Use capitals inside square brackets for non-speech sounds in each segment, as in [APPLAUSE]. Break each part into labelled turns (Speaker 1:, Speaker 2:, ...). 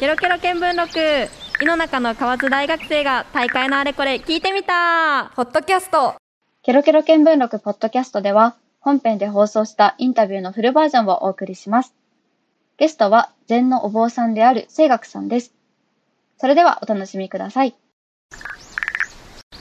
Speaker 1: ケロケロ見聞録井の中の河津大学生が大会のあれこれ聞いてみた
Speaker 2: ポッドキャスト
Speaker 3: ケロケロ見聞録ポッドキャストでは、本編で放送したインタビューのフルバージョンをお送りします。ゲストは、禅のお坊さんである清学さんです。それではお楽しみください。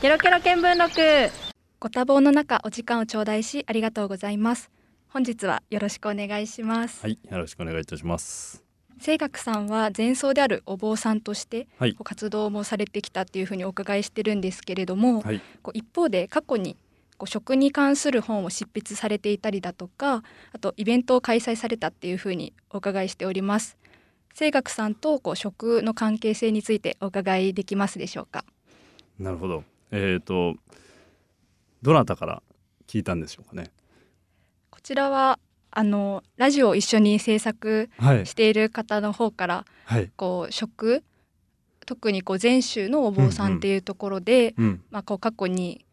Speaker 1: ケロケロ見聞録
Speaker 2: ご多忙の中お時間を頂戴しありがとうございます本日はよろしくお願いします
Speaker 4: はい、よろしくお願いいたします。
Speaker 2: 清学さんは前奏であるお坊さんとして活動もされてきたっていうふうにお伺いしてるんですけれども、
Speaker 4: はい、
Speaker 2: こう一方で過去にこう食に関する本を執筆されていたりだとかあとイベントを開催されたっていうふうにお伺いしております清学さんとこう食の関係性についてお伺いできますでしょうか？
Speaker 4: なるほど。えっ、とどなたから聞いたんでしょうかね？
Speaker 2: こちらはあのラジオを一緒に制作
Speaker 4: はい
Speaker 2: している方の方から
Speaker 4: はい。
Speaker 2: こう食特にこう禅宗のお坊さんっていうところで、
Speaker 4: うん
Speaker 2: まあ、こう過去に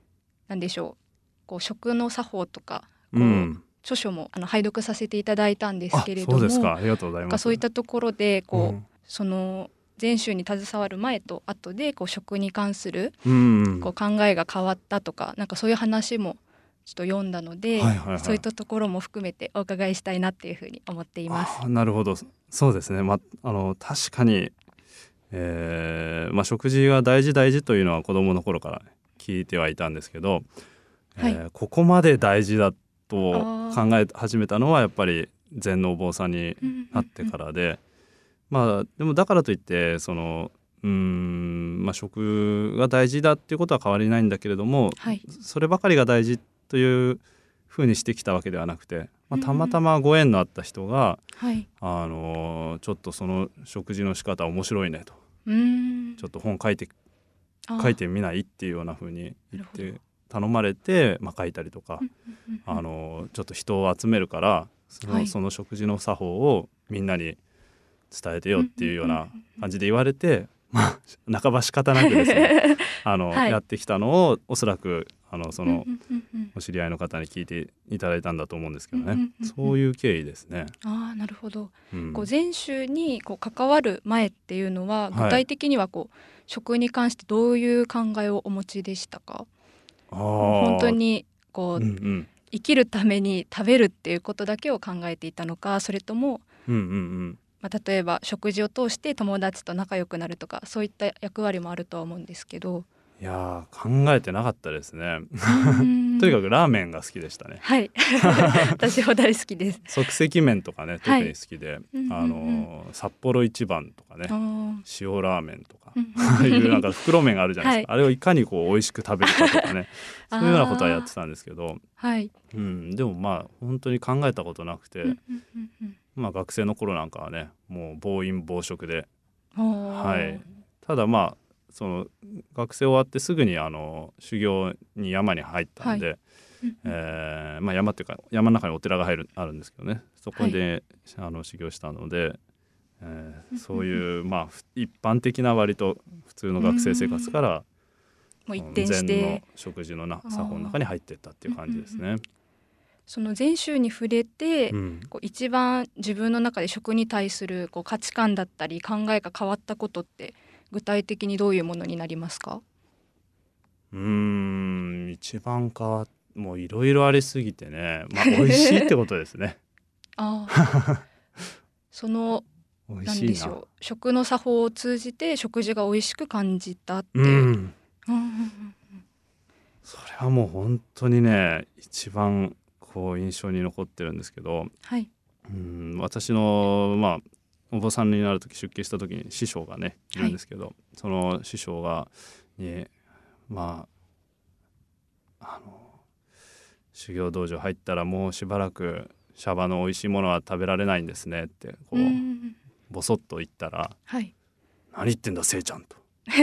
Speaker 2: 何でしょうこう食の作法とかこう、
Speaker 4: うん。
Speaker 2: 著書もあの拝読させていただいたんです
Speaker 4: あ
Speaker 2: けれども
Speaker 4: そうですか。ありがとうございます。
Speaker 2: そういったところでこう、
Speaker 4: うん
Speaker 2: その禅宗に携わる前と後でこう食に関する
Speaker 4: うん。
Speaker 2: こう考えが変わったとかなんかそういう話もちょっと読んだので、
Speaker 4: はいはいはい
Speaker 2: そういったところも含めてお伺いしたいなっていうふうに思っています。
Speaker 4: あなるほど。そうですね。まあの確かに、えーまあ食事が大事大事というのは子供の頃から聞いてはいたんですけど、
Speaker 2: はい
Speaker 4: えーここまで大事だと
Speaker 2: あ
Speaker 4: 考え始めたのはやっぱり禅のお坊さんになってからで、まあでもだからといってそのうーんまあ食が大事だっていうことは変わりないんだけれども、
Speaker 2: はい
Speaker 4: そればかりが大事というふうにしてきたわけではなくて、まあ、たまたまご縁のあった人が、
Speaker 2: はい、
Speaker 4: あのちょっとその食事の仕方面白いねと。ちょっと本書いて書いてみないっていうようなふうに言って頼まれて、まあ、書いたりとか、あのちょっと人を集めるからその,、
Speaker 2: はい。
Speaker 4: その食事の作法をみんなに伝えてよっていうような感じで言われて、まあ半ば仕方なくですね [LAUGHS] あの、
Speaker 2: はい。
Speaker 4: やってきたのをおそらくあのその、お知り合いの方に聞いていただいたんだと思うんですけどね、そういう経緯ですね。
Speaker 2: ああなるほど。
Speaker 4: うん
Speaker 2: こう禅宗にこう関わる前っていうのは
Speaker 4: はい
Speaker 2: 具体的にはこう、食に関してどういう考えをお持ちでしたか？本当にこう、
Speaker 4: うんうん
Speaker 2: 生きるために食べるっていうことだけを考えていたのか、それとも
Speaker 4: うんうんうん
Speaker 2: まあ例えば食事を通して友達と仲良くなるとかそういった役割もあるとは思うんですけど。
Speaker 4: いやー考えてなかったですね。[LAUGHS] とにか
Speaker 2: く
Speaker 4: くラーメンが好きでしたね。
Speaker 2: はい。[LAUGHS] 私も大好きです。
Speaker 4: 即席麺とかね特に好きで、
Speaker 2: うんうんうん。
Speaker 4: あのー札幌一番とかね塩ラーメンとか、
Speaker 2: うん
Speaker 4: ああいうなんか袋麺があるじゃないですか、あれをいかにこう美味しく食べるかとかね。[LAUGHS] そういうようなことはやってたんですけど、
Speaker 2: はい。
Speaker 4: うん、でもまあ本当に考えたことなくて、まあ学生の頃なんかはねもう暴飲暴食で。はい。ただまあその学生終わってすぐにあの修行に山に入ったんで、
Speaker 2: うんうん。
Speaker 4: えーまあ、山っていうか山の中にお寺が入るあるんですけどね。そこで、あの修行したので、えーそういうまあふ一般的な割と普通の学生生活から
Speaker 2: もう一転し
Speaker 4: 禅の
Speaker 2: て
Speaker 4: 食事のな作法の中に入っていったっていう感じですね。
Speaker 2: その禅宗に触れて、
Speaker 4: うん。
Speaker 2: こう一番自分の中で食に対するこう価値観だったり考えが変わったことって具体的にどういうものになりますか？
Speaker 4: うーん一番変わっもういろいろありすぎてね、まあ、美味しいってことですね。[LAUGHS]
Speaker 2: あーその [LAUGHS]
Speaker 4: 美味
Speaker 2: 何
Speaker 4: しいな。
Speaker 2: でしょう。食の作法を通じて食事が美味しく感じたって。
Speaker 4: うん。それはもう本当にね一番こう印象に残ってるんですけど、
Speaker 2: はい。
Speaker 4: うん、私のまあお坊さんになる時出家した時に師匠がねいるんですけど、その師匠がにまああの修行道場入ったらもうしばらくシャバの美味しいものは食べられないんですねってこう、ボソッと言ったら
Speaker 2: はい。
Speaker 4: 「何言ってんだせいちゃん」と。ま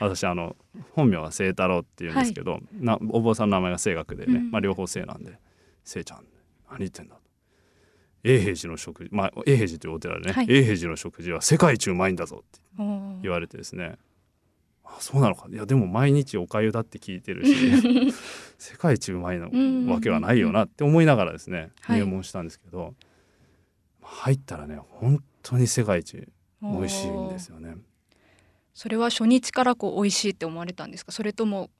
Speaker 4: あ私あの本名は清太郎っていうんですけど、なお坊さんの名前が清学でね、
Speaker 2: うん
Speaker 4: まあ、両方清なんで「せいちゃん何言ってんだ」と。永平寺の食事まあ永平寺というお寺でね、
Speaker 2: はい。
Speaker 4: 永平寺の食事は世界一うまいんだぞって言われてですね。あそうなのか。いやでも毎日おかゆだって聞いてるし [LAUGHS] 世界一うまいの
Speaker 2: うん
Speaker 4: わけはないよなって思いながらですね
Speaker 2: はい。
Speaker 4: 入門したんですけど、入ったらね本当に世界一美味しいんですよね。
Speaker 2: それは初日からこう美味しいって思われたんですか？それとも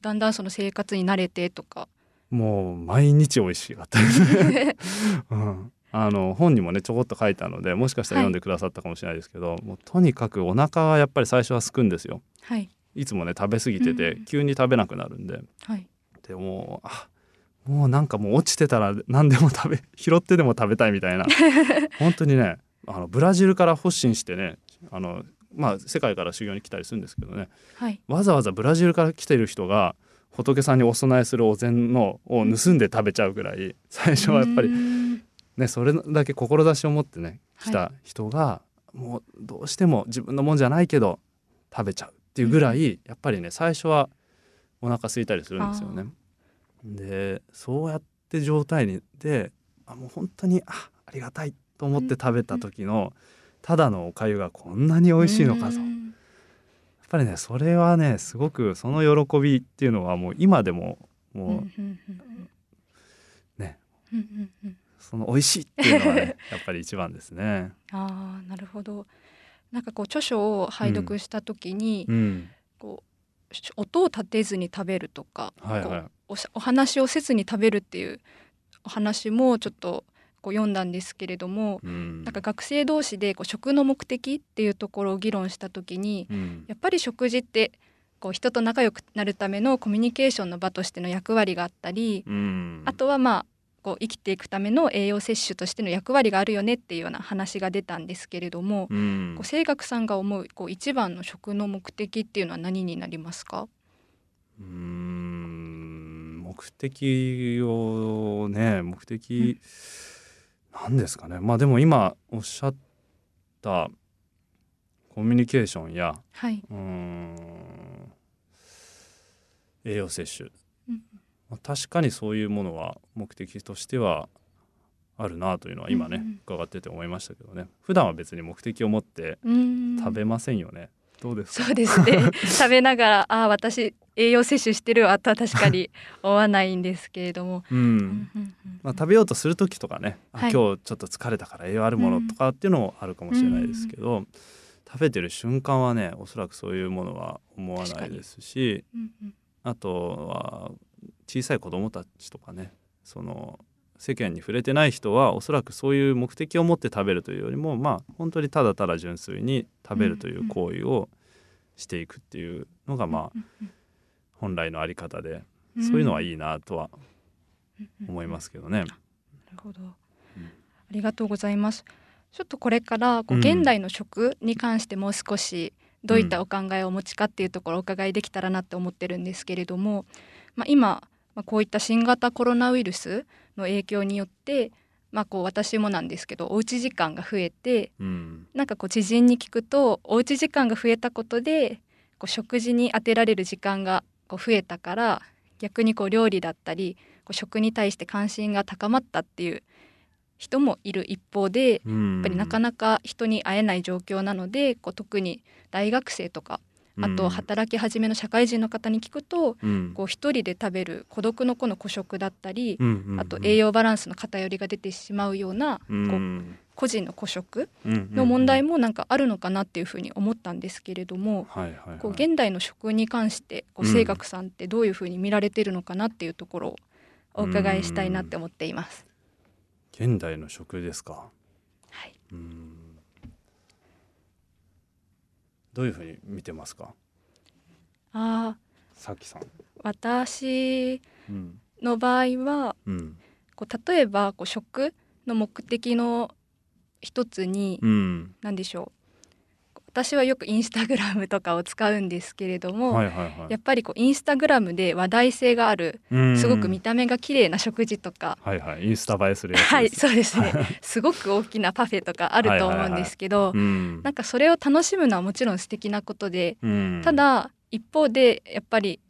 Speaker 2: だんだんその生活に慣れてとか。
Speaker 4: もう毎日美味しかったです、[LAUGHS] うん、あの本にもねちょこっと書いたのでもしかしたら読んでくださったかもしれないですけど、もうとにかくお腹はやっぱり最初は空くんですよ。
Speaker 2: はい。
Speaker 4: いつもね食べ過ぎてて、
Speaker 2: うん
Speaker 4: 急に食べなくなるんで。
Speaker 2: はい。
Speaker 4: でもうあもうなんかもう落ちてたら何でも食べ [LAUGHS] 拾ってでも食べたいみたいな。[LAUGHS] 本当にねあのブラジルから発信してねあのまあ世界から修行に来たりするんですけどね。
Speaker 2: はい。
Speaker 4: わざわざブラジルから来てる人が仏さんにお供えするお膳のを盗んで食べちゃうぐらい最初はやっぱりねそれだけ志を持ってね来た
Speaker 2: は
Speaker 4: 人がもうどうしても自分のもんじゃないけど食べちゃうっていうぐらいやっぱりね最初はお腹空いたりするんですよね。でそうやって状態にであもう本当にあありがたいと思って食べた時のただのおかゆがこんなに美味しいのかと。やっぱりねそれはねすごくその喜びっていうのはもう今でも
Speaker 2: うん
Speaker 4: もうねその美味しいっていうのはね [LAUGHS] やっぱり一番ですね。
Speaker 2: ああなるほど。なんかこう著書を拝読した時に、
Speaker 4: うん、
Speaker 2: こうし音を立てずに食べるとか、
Speaker 4: はいはい。
Speaker 2: おしお話をせずに食べるっていうお話もちょっとこう読んだんですけれども、
Speaker 4: うん。
Speaker 2: なんか学生同士でこう食の目的っていうところを議論した時に
Speaker 4: うん。
Speaker 2: やっぱり食事ってこう人と仲良くなるためのコミュニケーションの場としての役割があったり、
Speaker 4: うん。
Speaker 2: あとはまあこう生きていくための栄養摂取としての役割があるよねっていうような話が出たんですけれども、
Speaker 4: うん。
Speaker 2: こう清学さんが思うこう一番の食の目的っていうのは何になりますか？
Speaker 4: うーん。目的をね目的、なんですかね。まあでも今おっしゃったコミュニケーションや
Speaker 2: はい。
Speaker 4: うーん。栄養摂取、
Speaker 2: うん
Speaker 4: まあ、確かにそういうものは目的としてはあるなというのは今ね、
Speaker 2: うん。うん
Speaker 4: 伺ってて思いましたけどね。普段は別に目的を持って食べませんよね、どうですか？
Speaker 2: そうですね。[LAUGHS] 食べながらああ私栄養摂取してるわとは確かに [LAUGHS] 思わないんですけれども、
Speaker 4: うん。
Speaker 2: うんうんうん。
Speaker 4: まあ、食べようとする時とかね、あ
Speaker 2: はい。
Speaker 4: 今日ちょっと疲れたから栄養あるものとかっていうのもあるかもしれないですけど、食べてる瞬間はねおそらくそういうものは思わないですし
Speaker 2: うんうん。
Speaker 4: あとは小さい子どもたちとかねその世間に触れてない人はおそらくそういう目的を持って食べるというよりもまあ本当にただただ純粋に食べるという行為をしていくっていうのがまあ本来のあり方で
Speaker 2: うん。
Speaker 4: そういうのはいいなとは
Speaker 2: うん
Speaker 4: 思いますけどね。
Speaker 2: なるほど、ありがとうございます。ちょっとこれからこう
Speaker 4: うん。
Speaker 2: 現代の食に関してもう少しどういったお考えをお持ちかっていうところをお伺いできたらなって思ってるんですけれども、まあ、今、まあ、こういった新型コロナウイルスの影響によって、まあ、こう私もなんですけどおうち時間が増えて
Speaker 4: うん。
Speaker 2: なんかこう知人に聞くとおうち時間が増えたことでこう食事に充てられる時間がこう増えたから逆にこう料理だったりこう食に対して関心が高まったっていう人もいる一方でやっ
Speaker 4: や
Speaker 2: ぱりなかなか人に会えない状況なのでこう特に大学生とかあと働き始めの社会人の方に聞くと
Speaker 4: うん。
Speaker 2: こう一人で食べる孤独の子の孤食だったり
Speaker 4: うんうんうん。
Speaker 2: あと栄養バランスの偏りが出てしまうような
Speaker 4: う
Speaker 2: こうん個人の孤食の問題もなんかあるのかなっていうふうに思ったんですけれども、
Speaker 4: はいはいはい。
Speaker 2: こう現代の食に関してこう
Speaker 4: うん
Speaker 2: 清学さんってどういうふうに見られてるのかなっていうところをお伺いしたいなって思っています。
Speaker 4: 現代の食ですか。
Speaker 2: はい、
Speaker 4: うんどういうふうに見てますか？
Speaker 2: あー。
Speaker 4: さきさん。
Speaker 2: 私
Speaker 4: うん
Speaker 2: の場合は
Speaker 4: うん。
Speaker 2: こう例えばこう食の目的の一つに
Speaker 4: うん。
Speaker 2: 何でしょう私はよくインスタグラムとかを使うんですけれども、
Speaker 4: はいはいはい。
Speaker 2: やっぱりこうインスタグラムで話題性がある
Speaker 4: うん。
Speaker 2: すごく見た目が綺麗な食事とか、
Speaker 4: はいはい。インスタ映えするやつです。
Speaker 2: はいそうですね。すごく大きなパフェとかあると思うんですけど、
Speaker 4: うん。
Speaker 2: なんかそれを楽しむのはもちろん素敵なことで、
Speaker 4: うん。
Speaker 2: ただ一方でやっぱり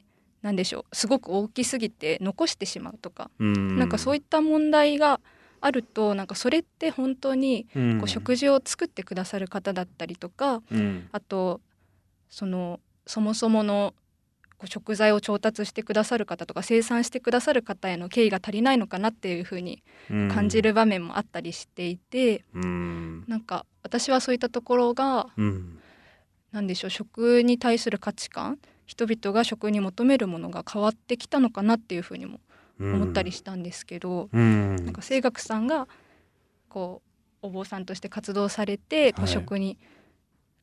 Speaker 2: なんでしょうすごく大きすぎて残してしまうとか、
Speaker 4: うん。
Speaker 2: なんかそういった問題があるとなんかそれって本当に
Speaker 4: うん。
Speaker 2: こう食事を作ってくださる方だったりとか、
Speaker 4: うん。
Speaker 2: あとそのそもそもの食材を調達してくださる方とか生産してくださる方への敬意が足りないのかなっていうふうに感じる場面もあったりしていて、
Speaker 4: うん。
Speaker 2: なんか私はそういったところが
Speaker 4: うん。
Speaker 2: 何でしょう食に対する価値観人々が食に求めるものが変わってきたのかなっていうふうにも思ったりしたんですけど、
Speaker 4: うん。
Speaker 2: なんか清学さんがこうお坊さんとして活動されて、
Speaker 4: はい。
Speaker 2: 食に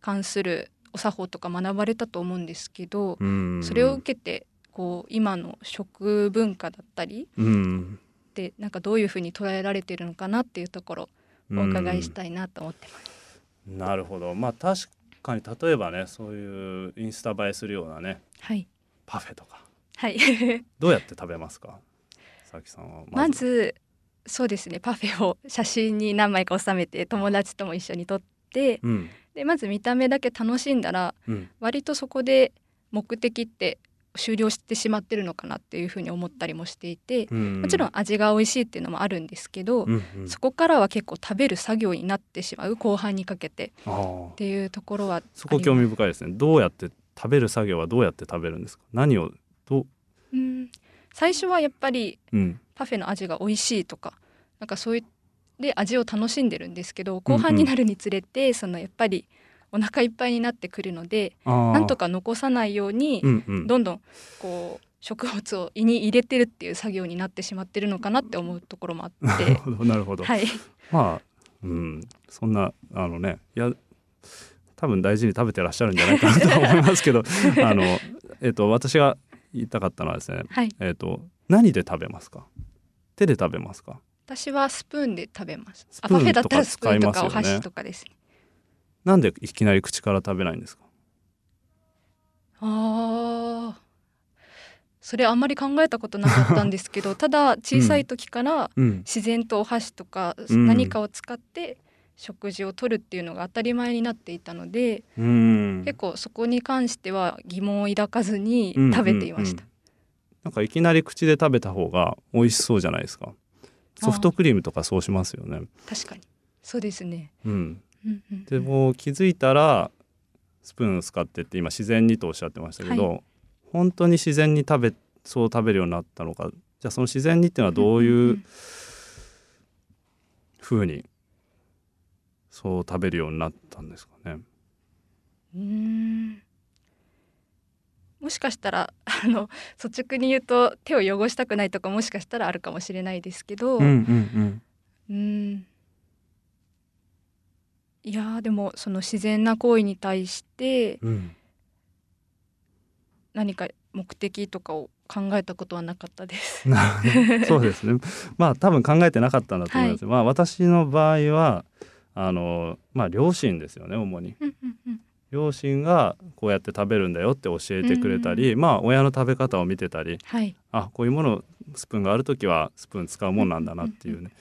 Speaker 2: 関するお作法とか学ばれたと思うんですけど、
Speaker 4: うん。
Speaker 2: それを受けてこう今の食文化だったり
Speaker 4: うん。
Speaker 2: なんかどういうふうに捉えられてるのかなっていうところをお伺いしたいなと思ってます。
Speaker 4: なるほど。まあ確かに例えばねそういうインスタ映えするようなね
Speaker 2: はい、
Speaker 4: パフェとか。
Speaker 2: はい。
Speaker 4: どうやって食べますか？佐々木さんは
Speaker 2: まず。そうですね。パフェを写真に何枚か収めて友達とも一緒に撮って
Speaker 4: うん。
Speaker 2: でまず見た目だけ楽しんだら
Speaker 4: うん。
Speaker 2: 割とそこで目的って終了してしまってるのかなっていうふうに思ったりもしていて
Speaker 4: うん。
Speaker 2: もちろん味が美味しいっていうのもあるんですけど、
Speaker 4: うんうん。
Speaker 2: そこからは結構食べる作業になってしまう後半にかけてっていうところは
Speaker 4: そこ興味深いですね。どうやって食べる作業はどうやって食べるんですか？何をどう
Speaker 2: うん最初はやっぱり
Speaker 4: うん。
Speaker 2: パフェの味が美味しいとかなんかそういうで味を楽しんでるんですけど後半になるにつれて、そのやっぱりお腹いっぱいになってくるので
Speaker 4: な
Speaker 2: なんとか残さないように、
Speaker 4: うんうん。
Speaker 2: どんどんこう食物を胃に入れてるっていう作業になってしまってるのかなって思うところもあ
Speaker 4: な
Speaker 2: って。[LAUGHS]
Speaker 4: るほどなるほど、
Speaker 2: はい。
Speaker 4: まあうん。そんなあのねいや多分大事に食べてらっしゃるんじゃないかなと思いますけど [LAUGHS] あのえっと私が言いたかったのはですね
Speaker 2: はい。
Speaker 4: えっと何で食べますか？手で食べますか？
Speaker 2: 私はスプーンで食べます。
Speaker 4: スプーン
Speaker 2: あパフェだったら
Speaker 4: とか
Speaker 2: スプーンとかお
Speaker 4: 使いますよね
Speaker 2: 箸とかです。ね
Speaker 4: なんでいきなり口から食べないんですか？
Speaker 2: あー。それあんまり考えたことなかったんですけどただ小さい時から
Speaker 4: うん。
Speaker 2: 自然とお箸とか
Speaker 4: うん。
Speaker 2: 何かを使って食事をとるっていうのが当たり前になっていたので、
Speaker 4: うん。
Speaker 2: 結構そこに関しては疑問を抱かずに
Speaker 4: うん
Speaker 2: 食べていました。
Speaker 4: うんうんなんかいきなり口で食べた方が美味しそうじゃないですか。ソフトクリームとかそうしますよね。
Speaker 2: 確かに。そうですね。
Speaker 4: うん。
Speaker 2: うんうんうん。
Speaker 4: でも気づいたらスプーンを使ってって今自然にとおっしゃってましたけど、
Speaker 2: は
Speaker 4: 本当に自然に食べそう食べるようになったのか。じゃあその自然にっていうのはどう
Speaker 2: ん
Speaker 4: いうん。ふうにそう食べるようになったんですかね。
Speaker 2: うーんもしかしたら [LAUGHS] あの率直に言うと手を汚したくないとかもしかしたらあるかもしれないですけど、
Speaker 4: うんうん
Speaker 2: うーんいやーでもその自然な行為に対して
Speaker 4: うんうん
Speaker 2: 何か目的とかを考えたことはなかったです。
Speaker 4: なそうですね。[LAUGHS] まあ多分考えてなかったんだと思います。まあ私の場合はあのまあ両親ですよね主に。
Speaker 2: うんうんうん。
Speaker 4: 両親がこうやって食べるんだよって教えてくれたり、まあ親の食べ方を見てたり、
Speaker 2: はい、
Speaker 4: あこういうものスプーンがある時はスプーン使うもんなんだなっていうね。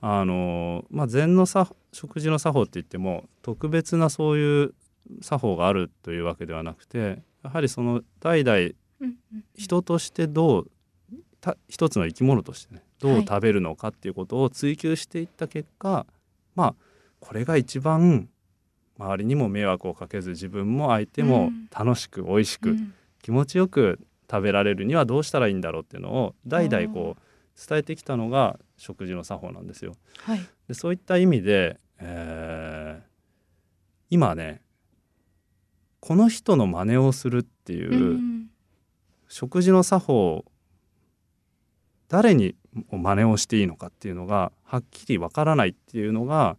Speaker 4: あのまあ禅の作食事の作法って言っても特別なそういう作法があるというわけではなくてやはりその代々
Speaker 2: うんうん。
Speaker 4: 人としてどうた一つの生き物としてねどう
Speaker 2: はい。
Speaker 4: 食べるのかっていうことを追求していった結果、まあこれが一番周りにも迷惑をかけず自分も相手も
Speaker 2: うん。
Speaker 4: 楽しく美味しく、
Speaker 2: うん。
Speaker 4: 気持ちよく食べられるにはどうしたらいいんだろうっていうのを代々こう伝えてきたのが食事の作法なんですよ。
Speaker 2: はい、
Speaker 4: でそういった意味で、えー今ねこの人の真似をするっていう、
Speaker 2: うん
Speaker 4: 食事の作法誰に真似をしていいのかっていうのがはっきりわからないっていうのが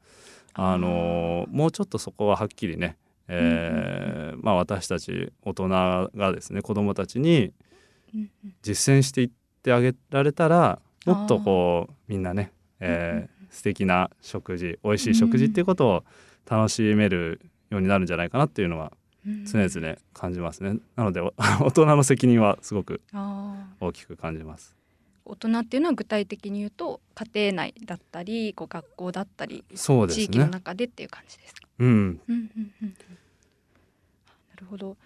Speaker 4: あのもうちょっとそこははっきりね、えーまあ、私たち大人がですね子どもたちに実践していってあげられたらもっとこうみんなね、えー素敵な食事美味しい食事っていうことを楽しめるようになるんじゃないかなっていうのは
Speaker 2: うん。
Speaker 4: 常々感じますね。なのでお [LAUGHS] 大人の責任はすごく大きく感じます。
Speaker 2: 大人っていうのは具体的に言うと家庭内だったりこう学校だったり
Speaker 4: そうです
Speaker 2: 地域の
Speaker 4: ね。
Speaker 2: 中でっていう感じですか？
Speaker 4: うん、
Speaker 2: うんうんうんうんなるほど。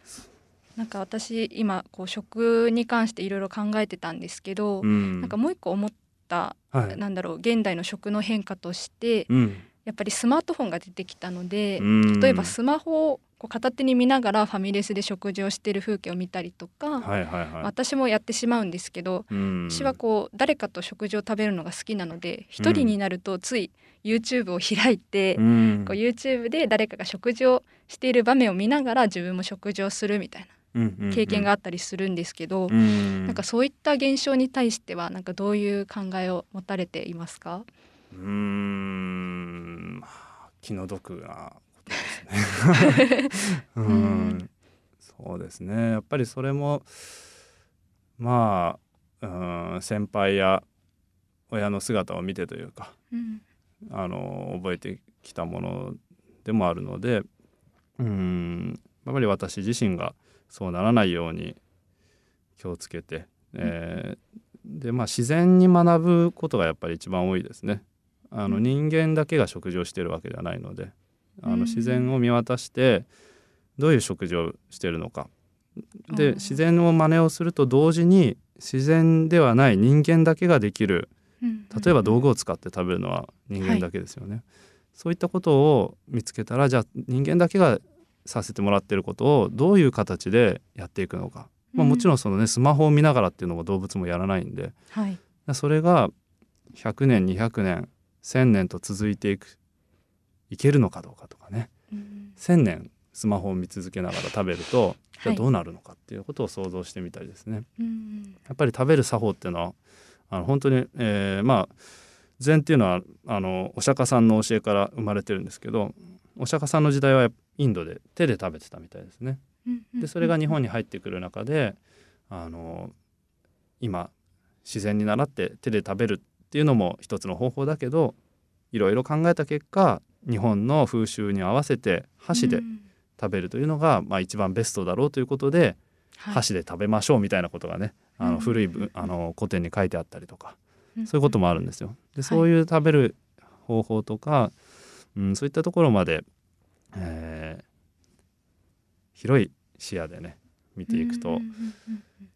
Speaker 2: なんか私今こう食に関していろいろ考えてたんですけど、
Speaker 4: うん、
Speaker 2: なんかもう一個思った、
Speaker 4: はい、
Speaker 2: なんだろう現代の食の変化として
Speaker 4: うん、
Speaker 2: やっぱりスマートフォンが出てきたので、
Speaker 4: うん
Speaker 2: 例えばスマホこう片手に見ながらファミレスで食事をしている風景を見たりとか、
Speaker 4: はいはいはい。
Speaker 2: 私もやってしまうんですけど、
Speaker 4: うん。
Speaker 2: 私はこう誰かと食事を食べるのが好きなので一人になるとつい YouTube を開いて、
Speaker 4: うん。
Speaker 2: こう YouTube で誰かが食事をしている場面を見ながら自分も食事をするみたい
Speaker 4: うんうんう
Speaker 2: なん。経験があったりするんですけど、
Speaker 4: うん。
Speaker 2: なんかそういった現象に対してはなんかどういう考えを持たれていますか？
Speaker 4: うーん。まあ気の毒なね。う [LAUGHS]
Speaker 2: うん。
Speaker 4: んそうですね。やっぱりそれもまあうん先輩や親の姿を見てというか
Speaker 2: うん。
Speaker 4: あの覚えてきたものでもあるのでうん。やっぱり私自身がそうならないように気をつけて、えーでまあ自然に学ぶことがやっぱり一番多いですね。あの
Speaker 2: うん。
Speaker 4: 人間だけが食事をしているわけではないのであ
Speaker 2: うん。
Speaker 4: の自然を見渡してどういう食事をしているのか。で自然の真似をすると同時に自然ではない人間だけができる
Speaker 2: うん。
Speaker 4: 例えば道具を使って食べるのは人間だけですよね、そういったことを見つけたらじゃあ人間だけがさせてもらってることをどういう形でやっていくのか、まあ、もちろんそのねスマホを見ながらっていうのも動物もやらないんで。
Speaker 2: はい。
Speaker 4: それが100年200年1000年と続いていくいけるのかどうかとかね。
Speaker 2: うん。
Speaker 4: 1000年スマホを見続けながら食べるとじゃ
Speaker 2: はい
Speaker 4: あどうなるのかっていうことを想像してみたりですね。
Speaker 2: うん
Speaker 4: やっぱり食べる作法っていうのはあの本当に、えーまあ禅っていうのはあのお釈迦さんの教えから生まれてるんですけどお釈迦さんの時代はインドで手で食べてたみたいですね。
Speaker 2: うん。
Speaker 4: でそれが日本に入ってくる中であの今自然に習って手で食べるっていうのも一つの方法だけどいろいろ考えた結果日本の風習に合わせて箸で
Speaker 2: うん。
Speaker 4: 食べるというのが、まあ、一番ベストだろうということで、
Speaker 2: はい。
Speaker 4: 箸で食べましょうみたいなことがねあ
Speaker 2: うん。
Speaker 4: の古いぶあの古典に書いてあったりとか
Speaker 2: うん。
Speaker 4: そういうこともあるんですよ。で
Speaker 2: い。
Speaker 4: そういう食べる方法とか、うん、そういったところまで、えー広い視野でね見ていくと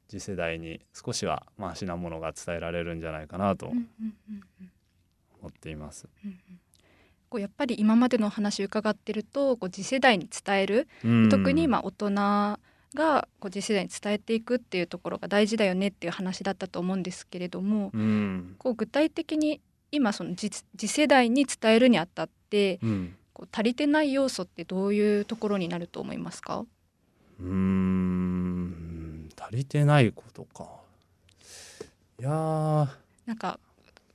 Speaker 4: 次世代に少しはマシなものが伝えられるんじゃないかなと思っています。
Speaker 2: こうやっぱり今までのお話伺ってるとこう次世代に伝える、
Speaker 4: うん。
Speaker 2: 特にまあ大人がこう次世代に伝えていくっていうところが大事だよねっていう話だったと思うんですけれども、
Speaker 4: うん。
Speaker 2: こう具体的に今その次次世代に伝えるにあたって
Speaker 4: うん。
Speaker 2: こう足りてない要素ってどういうところになると思いますか？
Speaker 4: うーん。足りてないことか。いやー。
Speaker 2: なんか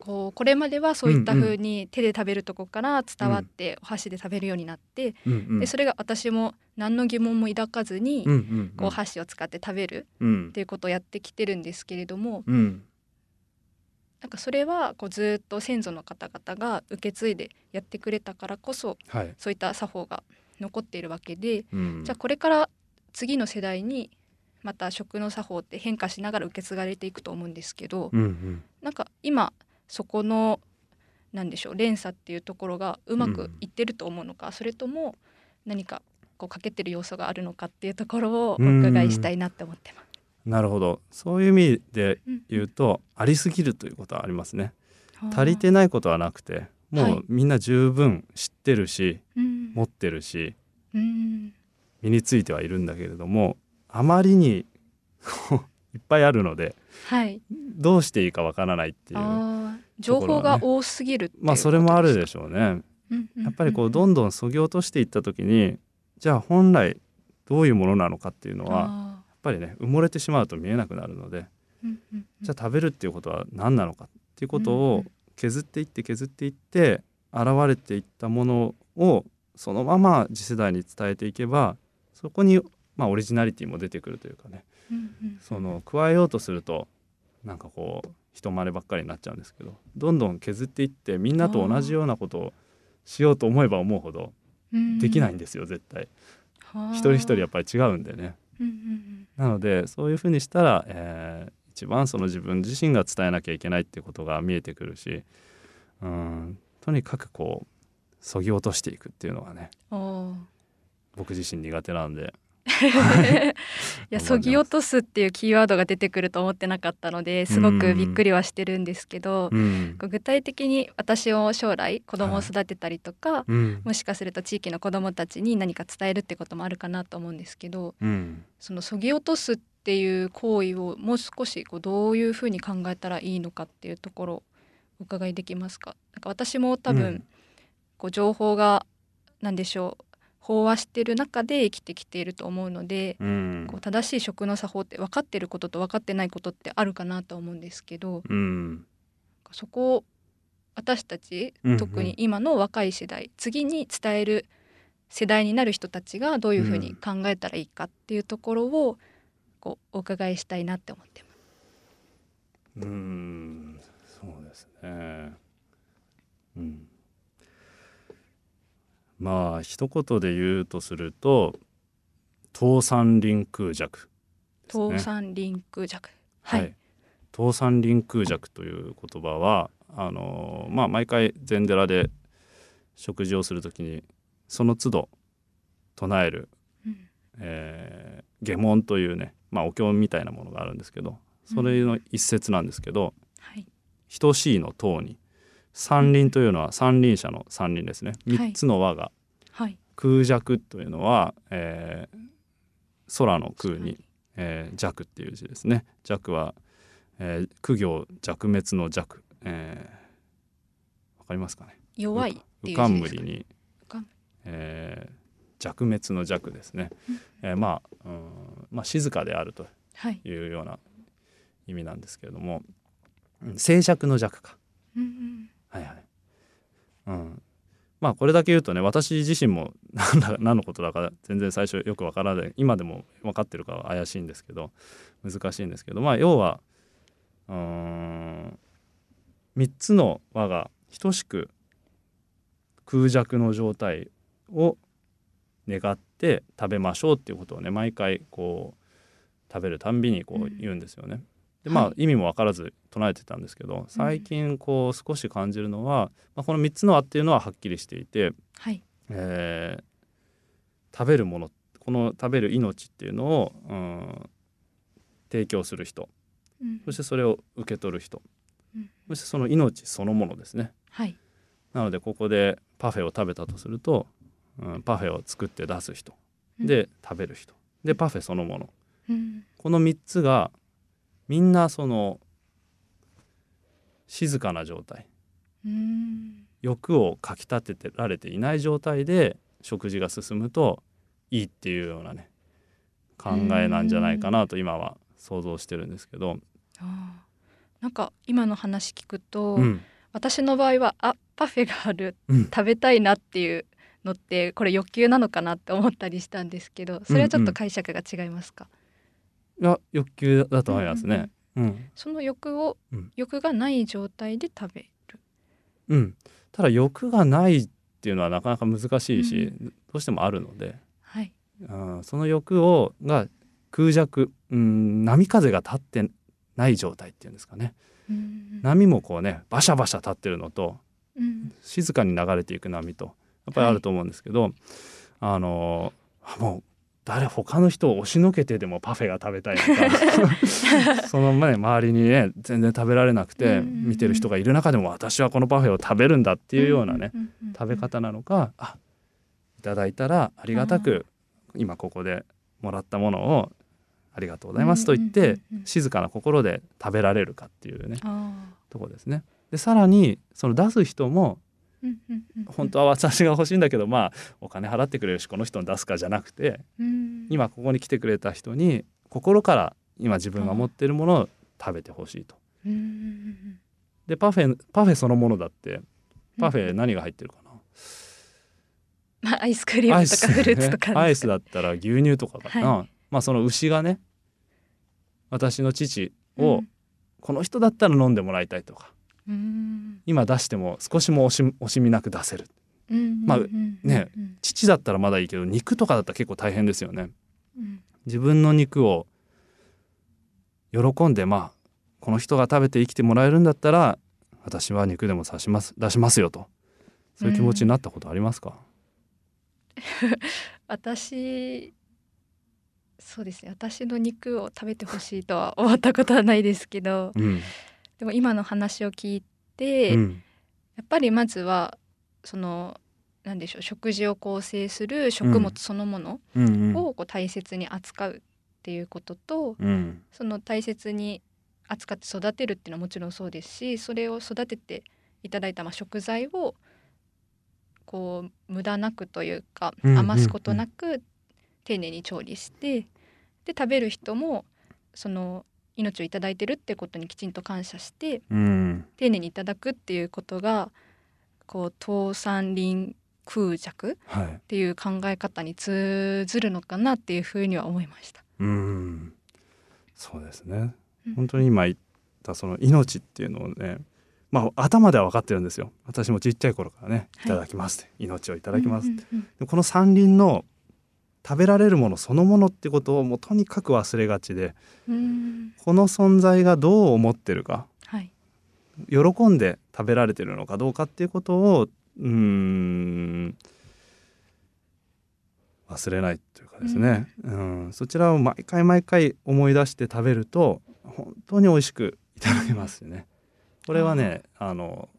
Speaker 2: こうこれまではそういった風に手で食べるとこから伝わってお箸で食べるようになって、
Speaker 4: うんうん。
Speaker 2: でそれが私も何の疑問も抱かずに、こう箸を使って食べる
Speaker 4: うん。
Speaker 2: っていうことをやってきてるんですけれども
Speaker 4: うん。
Speaker 2: なんかそれはこうずっと先祖の方々が受け継いでやってくれたからこそ
Speaker 4: はい、
Speaker 2: そういった作法が残っているわけで、
Speaker 4: うん、
Speaker 2: じゃあこれから次の世代にまた食の作法って変化しながら受け継がれていくと思うんですけど、
Speaker 4: うんうん。
Speaker 2: なんか今そこのなんでしょう連鎖っていうところがうまくいってると思うのか、それとも何かこう欠けてる要素があるのかっていうところをお伺いしたいなって思ってます。
Speaker 4: なるほど。そういう意味で
Speaker 2: うん
Speaker 4: 言うと、ありすぎるということはありますね。足りてないことはなくても
Speaker 2: はい。
Speaker 4: うみんな十分知ってるし、
Speaker 2: うん。
Speaker 4: 持ってるし
Speaker 2: うん。
Speaker 4: 身についてはいるんだけれどもあまりにいっぱいあるので
Speaker 2: はい、
Speaker 4: どうしていいかわからないっていう
Speaker 2: あー情報が多すぎる
Speaker 4: まあそれもあるで
Speaker 2: し
Speaker 4: しょうね。
Speaker 2: ょ
Speaker 4: やっぱりこうどんどんそぎ落としていった時にじゃあ本来どういうものなのかっていうのはや
Speaker 2: あ
Speaker 4: っぱりね埋もれてしまうと見えなくなるのでじゃあ食べるっていうことは何なのかっていうことを
Speaker 2: ん。
Speaker 4: 削っていって削っていって現れていったものをそのまま次世代に伝えていけばそこにまあオリジナリティも出てくるというかね
Speaker 2: うんうん。
Speaker 4: その加えようとするとなんかこう人真似ばっかりになっちゃうんですけどどんどん削っていってみんなと同じようなことをしようと思えば思うほど
Speaker 2: うん。
Speaker 4: できないんですよ絶対。
Speaker 2: はあ。
Speaker 4: 一人一人やっぱり違うんでね。
Speaker 2: うんうん
Speaker 4: なのでそういうふうにしたら、えー一番その自分自身が伝えなきゃいけないっていうことが見えてくるしうんとにかくこうそぎ落としていくっていうのがね僕自身苦手なんで [LAUGHS]
Speaker 2: ーやそぎ落とすっていうキーワードが出てくると思ってなかったのですごくびっくりはしてるんですけど、
Speaker 4: うん。
Speaker 2: 具体的に私を将来子供を育てたりとか、
Speaker 4: うん。
Speaker 2: もしかすると地域の子供たちに何か伝えるってこともあるかなと思うんですけど
Speaker 4: うん。
Speaker 2: そのそぎ落とすっていう行為をもう少しこうどういうふうに考えたらいいのかっていうところお伺いできますか？なんか私も多分、
Speaker 4: うん。
Speaker 2: こう情報が何でしょう飽和してる中で生きてきていると思うので、
Speaker 4: うん。
Speaker 2: こう正しい食の作法って分かってることと分かってないことってあるかなと思うんですけど
Speaker 4: うん。
Speaker 2: そこを私たち
Speaker 4: うんうん。
Speaker 2: 特に今の若い世代、次に伝える世代になる人たちがどういうふうに考えたらいいかっていうところをこうお伺いしたいなって思ってます。
Speaker 4: うん。そうですね。うんまあ一言で言うとすると倒産臨空弱ね。
Speaker 2: 倒産リンク弱
Speaker 4: は、
Speaker 2: はい。い、
Speaker 4: 倒産臨空弱という言葉はあのまあ毎回禅寺で食事をするときにその都度唱える、
Speaker 2: うん。
Speaker 4: えー下門というね、まあ、お経みたいなものがあるんですけどそれの一節なんですけど
Speaker 2: はい「
Speaker 4: 等しい」の「等に三輪というのは三輪車の三輪ですね。
Speaker 2: はい。
Speaker 4: 三つの輪が
Speaker 2: はい。
Speaker 4: 空弱というのは、えー空の空に、えー弱っていう字ですね。弱は、えー苦行弱滅の弱、えーわかりますかね？
Speaker 2: 弱いっていう
Speaker 4: 浮かん
Speaker 2: 字ですか
Speaker 4: むりにえー弱滅の弱ですね、えーまあ、うんまあ静かであると
Speaker 2: はい、
Speaker 4: いうような意味なんですけれどもうん静寂の弱か。
Speaker 2: うんうん
Speaker 4: はいはい。うん。まあこれだけ言うとね私自身も [LAUGHS] 何だ何のことだか全然最初よくわからない今でも分かってるかは怪しいんですけど難しいんですけどまあ要はうーん3つの輪が等しく空弱の状態を願って食べましょうっていうことをね毎回こう食べるたんびにこう言うんですよね。でまあ、
Speaker 2: はい。
Speaker 4: 意味も分からず唱えてたんですけど最近こう少し感じるのは、まあ、この3つの輪っていうのははっきりしていて、
Speaker 2: はい。
Speaker 4: えー食べるものこの食べる命っていうのを、うん、提供する人
Speaker 2: うん。
Speaker 4: そしてそれを受け取る人
Speaker 2: うん。
Speaker 4: そしてその命そのものですね。
Speaker 2: はい。
Speaker 4: なのでここでパフェを食べたとすると、うん、パフェを作って出す人。
Speaker 2: うん。
Speaker 4: で食べる人。でパフェそのもの。
Speaker 2: うん。
Speaker 4: この3つがみんなその静かな状態。
Speaker 2: うん。
Speaker 4: 欲をかきたててられていない状態で食事が進むといいっていうようなね考えなんじゃないかなと今は想像してるんですけど、
Speaker 2: あーなんか今の話聞くと、
Speaker 4: うん。
Speaker 2: 私の場合はあパフェがある
Speaker 4: うん。
Speaker 2: 食べたいなっていうのってこれ欲求なのかなって思ったりしたんですけどそれはちょっと解釈が違いますか、
Speaker 4: いや欲求だと思いますね。うん
Speaker 2: その欲を、
Speaker 4: うん。
Speaker 2: 欲がない状態で食べる。
Speaker 4: うん、ただ欲がないっていうのはなかなか難しいし、
Speaker 2: う
Speaker 4: どうしてもあるので、
Speaker 2: はい。
Speaker 4: うん、その欲をが空弱、うん、波風が立ってない状態っていうんですかね。
Speaker 2: うん
Speaker 4: 波もこうねバシャバシャ立ってるのと
Speaker 2: うん。
Speaker 4: 静かに流れていく波とやっぱりあると思うんですけど、あのあもう誰他の人を押しのけてでもパフェが食べたいとか。[LAUGHS] そのね周りにね全然食べられなくて見てる人がいる中でも私はこのパフェを食べるんだっていうようなね、食べ方なのかあいただいたらありがたく今ここでもらったものをありがとうございますと言って静かな心で食べられるかっていうね
Speaker 2: あ
Speaker 4: とこですね。でさらにその出す人も本当は私が欲しいんだけどまあお金払ってくれるしこの人に出すかじゃなくて
Speaker 2: うん。
Speaker 4: 今ここに来てくれた人に心から今自分が持っているものを食べてほしいと。
Speaker 2: うんうんうん
Speaker 4: でパフェパフェそのものだってパフェ何が入ってるかな、
Speaker 2: まあアイスクリームとかフルーツとか
Speaker 4: アイスだったら牛乳とかかな、
Speaker 2: は
Speaker 4: まあその牛がね私の父を、
Speaker 2: うん。
Speaker 4: この人だったら飲んでもらいたいとか。
Speaker 2: うん
Speaker 4: 今出しても少しも惜しみなく出せる。
Speaker 2: うん。
Speaker 4: まあ
Speaker 2: うん。うん。
Speaker 4: ね
Speaker 2: うん。
Speaker 4: 父だったらまだいいけど肉とかだったら結構大変ですよね。
Speaker 2: うん。
Speaker 4: 自分の肉を喜んでまあこの人が食べて生きてもらえるんだったら私は肉でも刺します出しますよと。そういう気持ちになったことありますか、
Speaker 2: 私そうですね。私の肉を食べてほしいとは思ったことはないですけど。
Speaker 4: うん
Speaker 2: でも今の話を聞いて、
Speaker 4: うん
Speaker 2: やっぱりまずはそのなんでしょう食事を構成する食物そのもの
Speaker 4: うんうん。
Speaker 2: をこう大切に扱うっていうことと、
Speaker 4: うん。
Speaker 2: その大切に扱って育てるっていうのはもちろんそうですしそれを育てていただいたまあ食材をこう無駄なくというか
Speaker 4: うんうんうん。
Speaker 2: 余すことなく丁寧に調理してで食べる人もその命をいただいてるってことにきちんと感謝して
Speaker 4: うん。
Speaker 2: 丁寧にいただくっていうことがこう倒産林空弱
Speaker 4: はい。
Speaker 2: っていう考え方に通ずるのかなっていうふうには思いました。
Speaker 4: うん。そうですね。
Speaker 2: うん。
Speaker 4: 本当に今言ったその命っていうのをねまあ頭では分かってるんですよ。私もちっちゃい頃からね「
Speaker 2: はい。
Speaker 4: いただきます」って「命をいただきます」って。
Speaker 2: うんうん
Speaker 4: でこの山林の食べられるものそのものってことをもうとにかく忘れがちで
Speaker 2: うん。うん
Speaker 4: この存在がどう思ってるか
Speaker 2: はい。
Speaker 4: 喜んで食べられてるのかどうかっていうことをうーん忘れないというかですね、うん。そちらを毎回毎回思い出して食べると本当に美味しくいただけますよね。これはねあの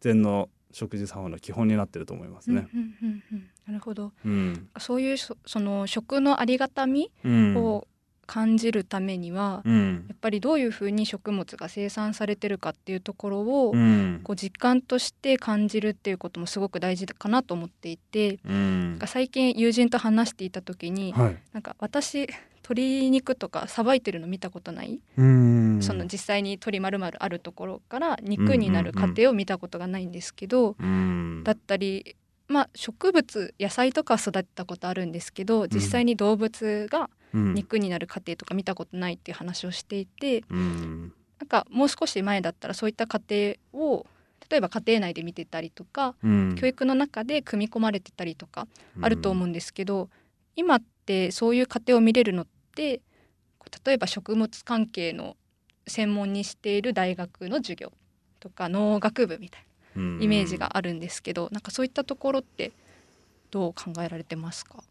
Speaker 4: 禅の食事作法の基本になってると思いますね。
Speaker 2: うんうんうんうんなるほど。
Speaker 4: うん。
Speaker 2: そういうそその食のありがたみ
Speaker 4: うん。
Speaker 2: を感じるためには、
Speaker 4: うん。
Speaker 2: やっぱりどういうふうに食物が生産されてるかっていうところを、
Speaker 4: うん。
Speaker 2: こう実感として感じるっていうこともすごく大事かなと思っていて、
Speaker 4: うん。
Speaker 2: 最近友人と話していた時に、
Speaker 4: はい。
Speaker 2: なんか私鶏肉とかさばいてるの見たことない、
Speaker 4: うん。
Speaker 2: その実際に鶏丸々あるところから肉になる過程を見たことがないんですけど、
Speaker 4: うん
Speaker 2: だったりまあ植物野菜とかは育てたことあるんですけど実際に動物が
Speaker 4: うん。
Speaker 2: 肉になる過程とか見たことないっていう話をしていて
Speaker 4: うん。
Speaker 2: なんかもう少し前だったらそういった過程を例えば家庭内で見てたりとか、
Speaker 4: うん。
Speaker 2: 教育の中で組み込まれてたりとかあると思うんですけど、今ってそういう過程を見れるのって例えば食物関係の専門にしている大学の授業とか農学部みたいなイメージがあるんですけど、なんかそういったところってどう考えられてますか？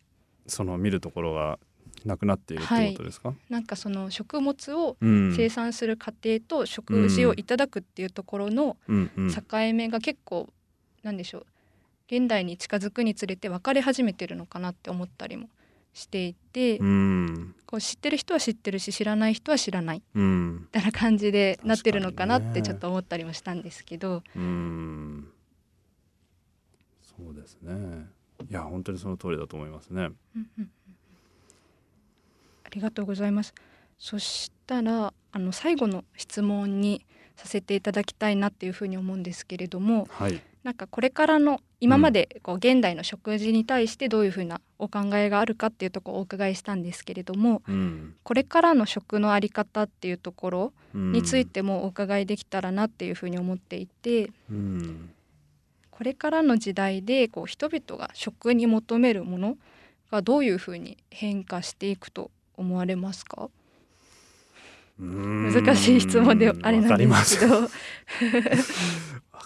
Speaker 4: その見るところがなくなっているってことですか、
Speaker 2: なんかその食物を
Speaker 4: うん。
Speaker 2: 生産する過程と食事をいただくっていうところの
Speaker 4: うんうん。
Speaker 2: 境目が結構なんでしょう現代に近づくにつれて分かれ始めてるのかなって思ったりもしていて、
Speaker 4: うん。
Speaker 2: こう知ってる人は知ってるし知らない人は知らない。
Speaker 4: うん。
Speaker 2: みたいな感じでなってるのかなってちょっと思ったりもしたんですけど、
Speaker 4: うん。そうですね。いや本当にその通りだと思いますね。
Speaker 2: うんうん。ありがとうございます。そしたらあの最後の質問にさせていただきたいなっていうふうに思うんですけれども
Speaker 4: はい
Speaker 2: なんかこれからの今までこう現代の食事に対してどういうふうなお考えがあるかっていうところをお伺いしたんですけれども
Speaker 4: うん。
Speaker 2: これからの食のあり方っていうところ
Speaker 4: うん。
Speaker 2: についてもお伺いできたらなっていうふうに思っていて
Speaker 4: うん。
Speaker 2: これからの時代でこう人々が食に求めるものがどういうふうに変化していくと思われますか？
Speaker 4: うん
Speaker 2: 難しい質問であれなんですけど。
Speaker 4: わ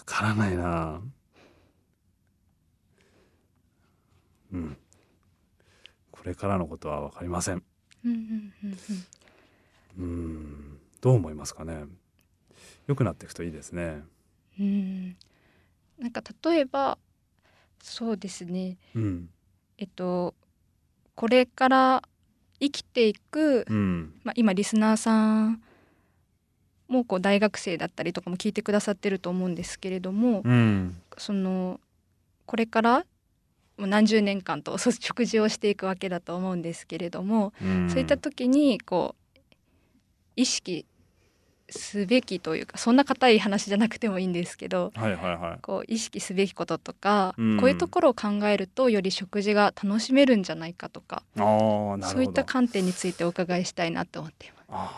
Speaker 4: からないな。うん。これからのことはわかりません。
Speaker 2: うんうん
Speaker 4: どう思いますかね。良くなっていくといいですね。
Speaker 2: うん。なんか例えばそうですね。
Speaker 4: うん。
Speaker 2: えっとこれから生きていく、
Speaker 4: うん。
Speaker 2: まあ、今リスナーさんもこう大学生だったりとかも聞いてくださってると思うんですけれども、
Speaker 4: うん。
Speaker 2: そのこれからもう何十年間と食事をしていくわけだと思うんですけれども、
Speaker 4: うん。
Speaker 2: そういった時にこう意識すべきというかそんな硬い話じゃなくてもいいんですけど
Speaker 4: はいはいはい。
Speaker 2: こう意識すべきこととか、
Speaker 4: うん。
Speaker 2: こういうところを考えるとより食事が楽しめるんじゃないかとかそういった観点についてお伺いしたいなと思っていま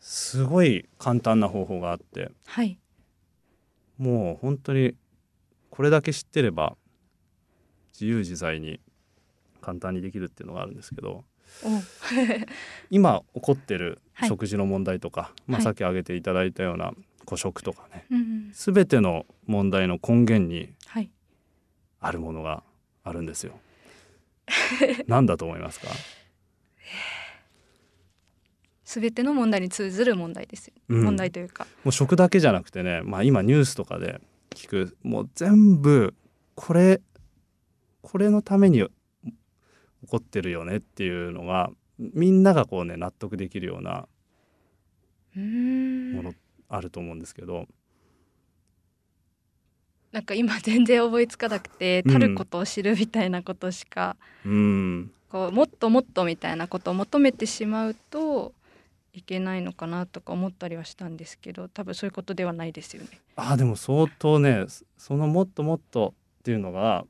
Speaker 2: す。
Speaker 4: すごい簡単な方法があって。
Speaker 2: はい、
Speaker 4: もう本当にこれだけ知ってれば自由自在に簡単にできるっていうのがあるんですけど
Speaker 2: お
Speaker 4: 今起こってる
Speaker 2: はい。
Speaker 4: 食事の問題とか、まあ、
Speaker 2: はい。
Speaker 4: さっき挙げていただいたような孤食とかね。
Speaker 2: うん
Speaker 4: 全ての問題の根源に
Speaker 2: はい、
Speaker 4: あるものがあるんですよ。[LAUGHS] 何だと思いますか？
Speaker 2: 全ての問題に通ずる問題ですよ、
Speaker 4: うん。
Speaker 2: 問題というか。
Speaker 4: もう食だけじゃなくてね、まあ、今ニュースとかで聞くもう全部これこれのために起こってるよねっていうのがみんながこうね納得できるようなものあると思うんですけど、
Speaker 2: なんか今全然覚えつかなくて
Speaker 4: うん。
Speaker 2: たることを知るみたいなことしか、
Speaker 4: うん。
Speaker 2: こうもっともっとみたいなことを求めてしまうといけないのかなとか思ったりはしたんですけど多分そういうことではないですよね。
Speaker 4: あでも相当ねそのもっともっとっていうのが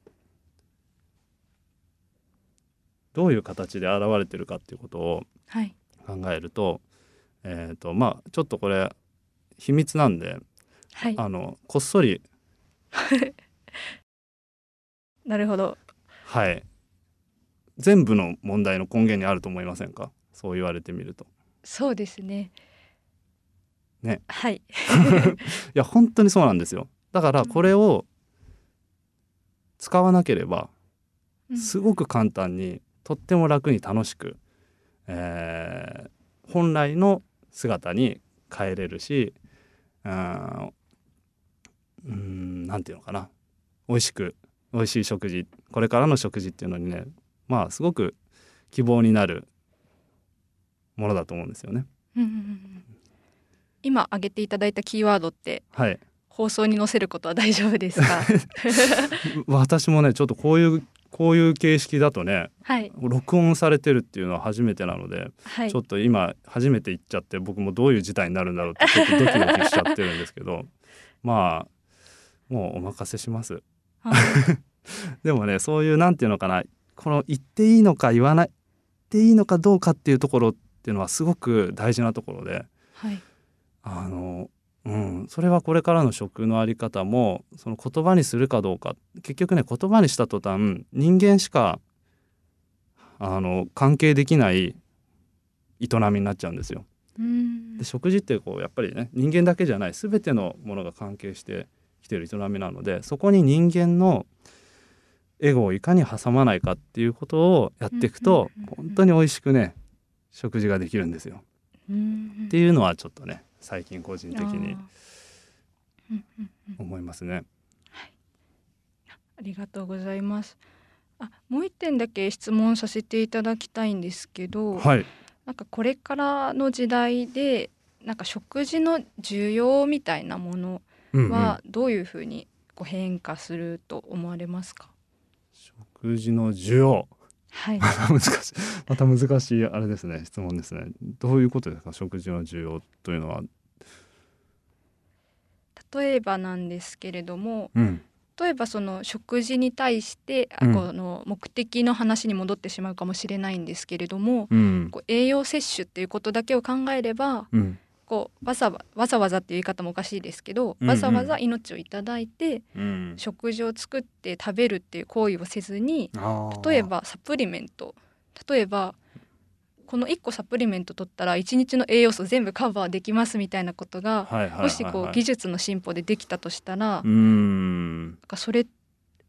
Speaker 4: どういう形で現れてるかっていうことを
Speaker 2: はい、
Speaker 4: 考えると,、えーとまあ、ちょっとこれ秘密なんで
Speaker 2: はい、
Speaker 4: あのこっそり [LAUGHS]
Speaker 2: なるほど。
Speaker 4: はい。全部の問題の根源にあると思いませんか？そう言われてみると。
Speaker 2: そうですね。
Speaker 4: ね。
Speaker 2: はい、[LAUGHS]
Speaker 4: いや本当にそうなんですよ。だからこれを使わなければ
Speaker 2: うん。
Speaker 4: すごく簡単にとっても楽に楽しく、えー本来の姿に変えれるしうんうんなんていうのかな。美味しく美味しい食事これからの食事っていうのにねまあすごく希望になるものだと思うんですよね。
Speaker 2: 今挙げていただいたキーワードって
Speaker 4: はい、
Speaker 2: 放送に載せることは大丈夫ですか？[LAUGHS]
Speaker 4: 私もねちょっとこういうこういう形式だとね
Speaker 2: はい。
Speaker 4: 録音されてるっていうのは初めてなので、
Speaker 2: はい。
Speaker 4: ちょっと今初めて言っちゃって僕もどういう事態になるんだろうってちょっとドキドキしちゃってるんですけど [LAUGHS] まあもうお任せします。
Speaker 2: はい [LAUGHS]
Speaker 4: でもねそういうなんていうのかなこの言っていいのか言わない言っていいのかどうかっていうところっていうのはすごく大事なところで
Speaker 2: はい。
Speaker 4: あの、うん、それはこれからの食のあり方もその言葉にするかどうか。結局ね言葉にした途端人間しかあの関係できない営みになっちゃうんですよ。
Speaker 2: うん。
Speaker 4: で食事ってこうやっぱりね人間だけじゃない全てのものが関係してきてる営みなのでそこに人間のエゴをいかに挟まないかっていうことをやっていくと本当に美味しくね食事ができるんですよ。
Speaker 2: うん。
Speaker 4: っていうのはちょっとね最近個人的に
Speaker 2: あーうんうんうん
Speaker 4: 思いますね。
Speaker 2: ありがとうございます。あ、もう一点だけ質問させていただきたいんですけど、
Speaker 4: はい、
Speaker 2: なんかこれからの時代でなんか食事の需要みたいなもの
Speaker 4: うんうん
Speaker 2: はどういうふうにこう変化すると思われますか？
Speaker 4: 食事の需要
Speaker 2: はい。
Speaker 4: ま [LAUGHS] た難しい。また難しいあれですね。質問ですね。どういうことですか？食事の需要というのは、
Speaker 2: 例えばなんですけれども、
Speaker 4: うん、
Speaker 2: 例えばその食事に対して、あ
Speaker 4: うん
Speaker 2: この目的の話に戻ってしまうかもしれないんですけれども、
Speaker 4: うん
Speaker 2: こう栄養摂取っていうことだけを考えれば
Speaker 4: うん
Speaker 2: こうわざわわざわざっていう言い方もおかしいですけど、
Speaker 4: うんうん。
Speaker 2: わざわざ命をいただいて
Speaker 4: うん。
Speaker 2: 食事を作って食べるっていう行為をせずに例えばサプリメント。例えばこの1個サプリメント取ったら1日の栄養素全部カバーできますみたいなことが
Speaker 4: はいはい
Speaker 2: もしこう技術の進歩でできたとしたら
Speaker 4: うーん。
Speaker 2: なんかそれ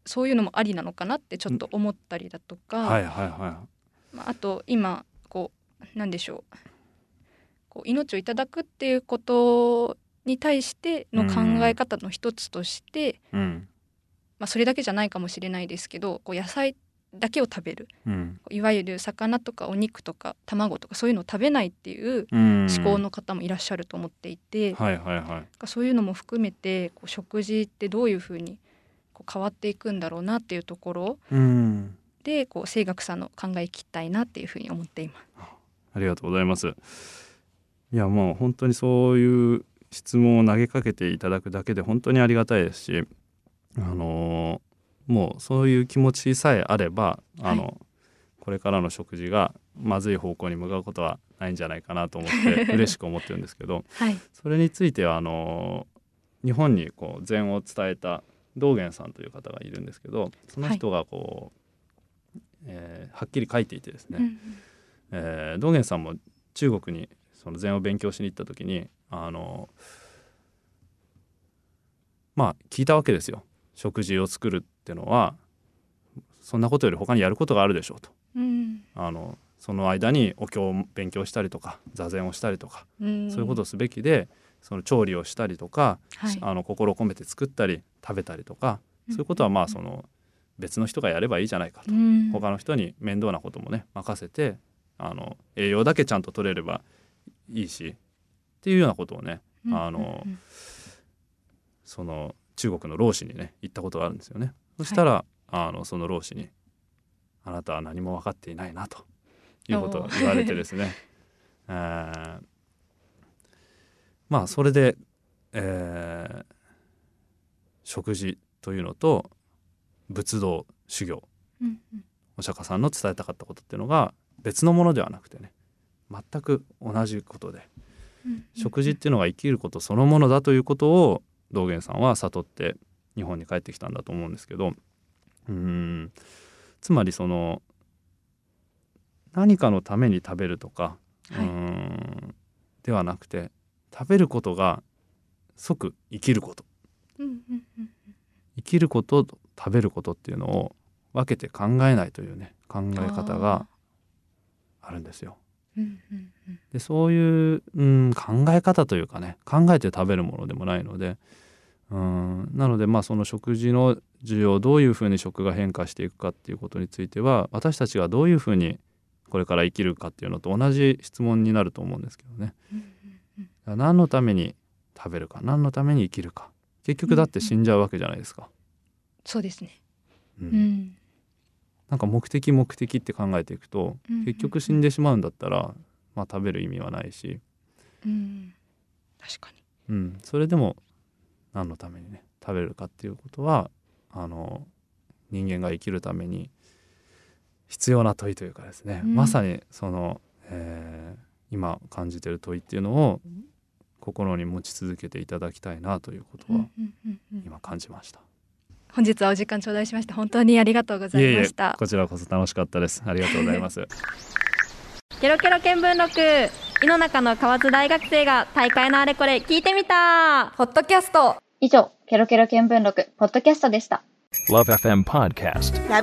Speaker 2: そういうのもありなのかなってちょっと思ったりだとか、
Speaker 4: はいはいは
Speaker 2: まあ、あと今こうなんでしょうこう命をいただくっていうことに対しての考え方の一つとして、
Speaker 4: いうん。
Speaker 2: まあ、それだけじゃないかもしれないですけどこう野菜だけを食べる。
Speaker 4: うん。
Speaker 2: いわゆる魚とかお肉とか卵とかそういうのを食べないっていう
Speaker 4: うん。
Speaker 2: 思考の方もいらっしゃると思っていて、
Speaker 4: はいはいはい。
Speaker 2: そういうのも含めてこう食事ってどういうふうにこう変わっていくんだろうなっていうところ
Speaker 4: うん。
Speaker 2: でこう清学さんの考え聞きたいなっていうふうに思っています。
Speaker 4: ありがとうございます。いやもう本当にそういう質問を投げかけていただくだけで本当にありがたいですし、あのーもうそういう気持ちさえあれば、あのこれからの食事がまずい方向に向かうことはないんじゃないかなと思って [LAUGHS] 嬉しく思ってるんですけど、
Speaker 2: はい、
Speaker 4: それについてはあのー日本にこう禅を伝えた道元さんという方がいるんですけど、その人がこう、えーはっきり書いていてですね。
Speaker 2: うん。
Speaker 4: えー道元さんも中国にその禅を勉強しに行った時にあのまあ聞いたわけですよ。食事を作るってのはそんなことより他にやることがあるでしょうと。
Speaker 2: うん。
Speaker 4: あのその間にお経を勉強したりとか座禅をしたりとか、
Speaker 2: うん。
Speaker 4: そういうことをすべきでその調理をしたりとか、
Speaker 2: はい。
Speaker 4: あの心を込めて作ったり食べたりとかそういうことはまあその別の人がやればいいじゃないかと、
Speaker 2: うん。
Speaker 4: 他の人に面倒なこともね任せてあの栄養だけちゃんと取れればいいしっていうようなことをねあの
Speaker 2: うん
Speaker 4: その中国の老子にね言ったことがあるんですよね。そしたら、あのその老子に「あなたは何も分かっていないな」ということを言われてですね、えーまあそれで、えー食事というのと仏道修行
Speaker 2: うんうん。
Speaker 4: お釈迦さんの伝えたかったことっていうのが別のものではなくてね全く同じことで
Speaker 2: うん
Speaker 4: 食事っていうのが生きることそのものだということを道元さんは悟って日本に帰ってきたんだと思うんですけどうーん。つまりその何かのために食べるとか、
Speaker 2: はい。
Speaker 4: ん。ではなくて食べることが即生きること。生きることと食べることっていうのを分けて考えないというね考え方があるんですよ。でそういう、うん、考え方というかね考えて食べるものでもないのでうん。なのでまあその食事の需要どういうふうに食が変化していくかっていうことについては私たちがどういうふうにこれから生きるかっていうのと同じ質問になると思うんですけどね。何のために食べるか何のために生きるか。結局だって死んじゃうわけじゃないですか。
Speaker 2: そうですね。
Speaker 4: うん。
Speaker 2: うん
Speaker 4: なんか目的目的って考えていくと
Speaker 2: うんうん
Speaker 4: 結局死んでしまうんだったら、まあ、食べる意味はないし、
Speaker 2: うん。確かに。
Speaker 4: うん、それでも何のためにね食べるかっていうことはあの人間が生きるために必要な問いというかですね、
Speaker 2: うん。
Speaker 4: まさにその、えー今感じてる問いっていうのを心に持ち続けていただきたいなということは
Speaker 2: うんうんうんうん。
Speaker 4: 今感じました。
Speaker 2: 本日はお時間頂戴しまして本当にありがとうござ
Speaker 4: いえいえ
Speaker 2: いました。
Speaker 4: こちらこそ楽しかったです。ありがとうございます。[LAUGHS]
Speaker 1: ケロケロ見聞録井の中の河津大学生が大会のあれこれ聞いてみた
Speaker 2: ポッドキャスト
Speaker 3: 以上、ケロケロ見聞録、ポッドキャストでした。
Speaker 5: Love FM Podcast.
Speaker 6: ラ